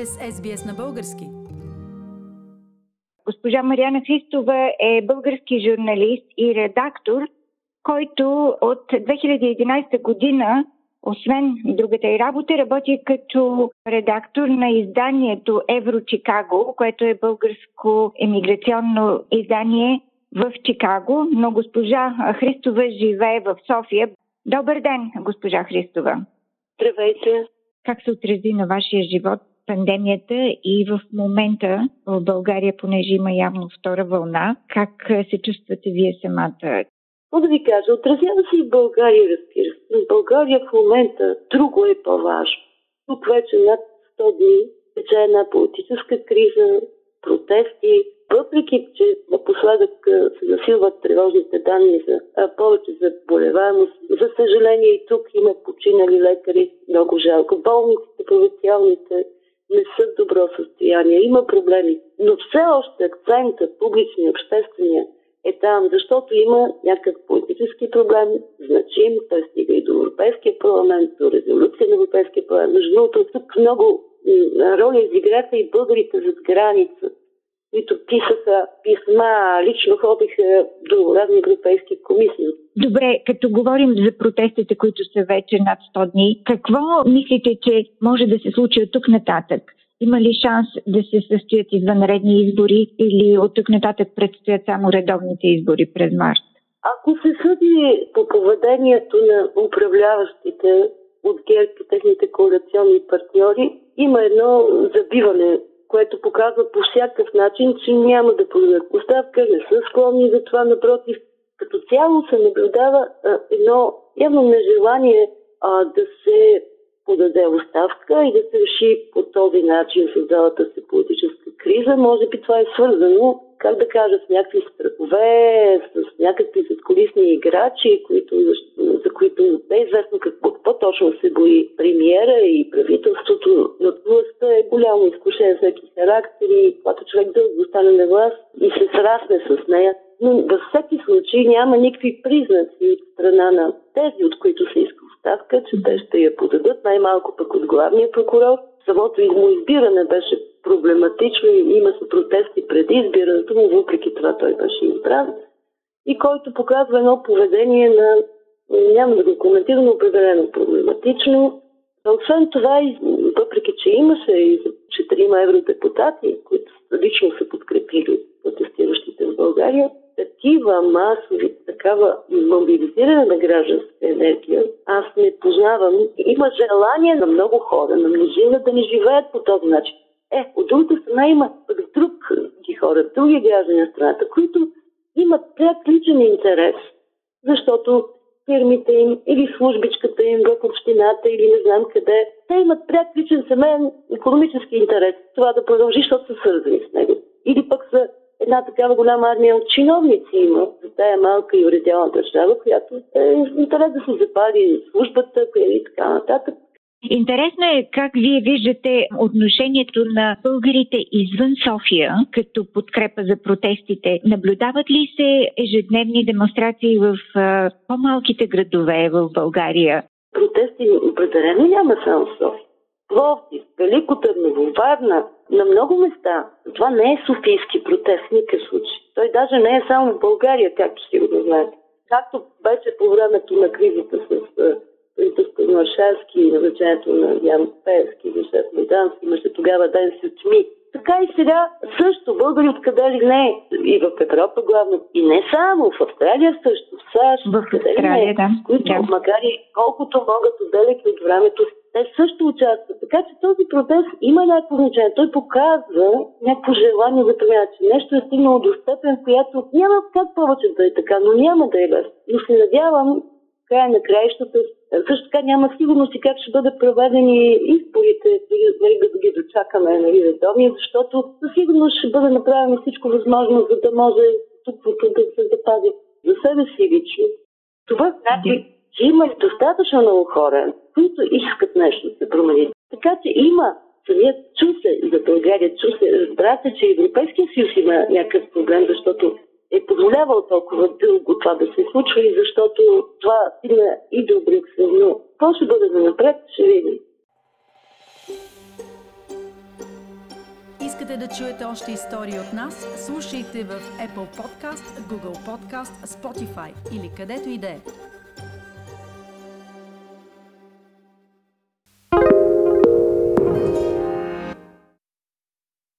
сте с SBS на български. Госпожа Марияна Христова е български журналист и редактор, който от 2011 година, освен другата и работа, работи като редактор на изданието Евро Чикаго, което е българско емиграционно издание в Чикаго, но госпожа Христова живее в София. Добър ден, госпожа Христова. Здравейте. Как се отрази на вашия живот пандемията и в момента в България, понеже има явно втора вълна, как се чувствате вие самата? Какво да ви кажа? Отразява се и в България, разбира се. В България в момента друго е по-важно. Тук вече над 100 дни тече една политическа криза, протести, въпреки, че напоследък се засилват тревожните данни за а, повече за болеваемост, за съжаление и тук има починали лекари, много жалко. Болниците, провинциалните не са в добро състояние, има проблеми, но все още акцентът, публичния, обществения, е там, защото има някакъв политически проблем, значим, той стига и до Европейския парламент, до резолюция на Европейския парламент. Между другото, тук много роля изиграха и българите зад граница които писаха писма, лично ходиха до разни европейски комисии. Добре, като говорим за протестите, които са вече над 100 дни, какво мислите, че може да се случи от тук нататък? Има ли шанс да се състоят извънредни избори или от тук нататък предстоят само редовните избори през март? Ако се съди по поведението на управляващите от ГЕРБ и техните коалиционни партньори, има едно забиване което показва по всякакъв начин, че няма да подадат оставка, не са склонни за това, напротив. Като цяло се наблюдава а, едно явно нежелание а, да се подаде оставка и да се реши по този начин създалата се политическа криза. Може би това е свързано, как да кажа, с някакви страхове, с някакви задколисни играчи, които, за които не е известно какво, какво точно се бои премиера и правителството. Но властта е голямо изкушение всеки характери, когато човек дълго остане на власт и се срасне с нея. Но във всеки случай няма никакви признаци от страна на тези, от които се иска оставка, че те ще я подадат, най-малко пък от главния прокурор. Самото му избиране беше проблематично и има се протести преди избирането му, въпреки това той беше избран. И който показва едно поведение на, няма да го коментирам, определено проблематично. Освен това, въпреки че имаше и четирима евродепутати, които лично са подкрепили протестиращите в България, такива масови, такава мобилизиране на гражданска енергия, аз не познавам. Има желание на много хора, на мнозина да не живеят по този начин. Е, от другата страна има други хора, други граждани на страната, които имат пряк личен интерес, защото фирмите им или службичката им в общината или не знам къде, те имат пряк личен семейен економически интерес това да продължи, защото са свързани с него. Или пък са една такава голяма армия от чиновници има за тая малка и уредяла държава, която е интерес да се запази службата и така нататък. Интересно е как вие виждате отношението на българите извън София като подкрепа за протестите. Наблюдават ли се ежедневни демонстрации в по-малките градове в България? Протести определено няма само в София. Пловдив, Велико Търново, Варна, на много места. Това не е софийски протест в никакъв случай. Той даже не е само в България, както сигурно знаете. Както беше по времето на кризата с правителството на Шарски и назначението на Ян шеф на ДАНС, имаше тогава ден с тми. Така и сега също българи откъде ли не, и в Европа главно, и не само, в Австралия също, в САЩ, в Австралия, не, да. които да. макар и колкото могат отделяйки от времето те също участват. Така че този протест има някакво значение. Той показва някакво желание за промяна, че нещо е стигнало до степен, която няма как повече да е така, но няма да е лесно. Но се надявам, края на краищата, също така няма сигурност и как ще бъдат проведени изборите, нали, да ги дочакаме нали, редовни, защото със сигурност ще бъде направено всичко възможно, за да може статуквото да се запази за себе си лично. Това значи, че има достатъчно много хора, които искат нещо да се промени. Така че има самият чу се за България, чу се, разбра се, че Европейския съюз има някакъв проблем, защото е позволявал толкова дълго това да се случва и защото това стигна и до Брюксел. Но какво ще бъде за напред, ще видим. искате да чуете още истории от нас, слушайте в Apple Podcast, Google Podcast, Spotify или където и да е.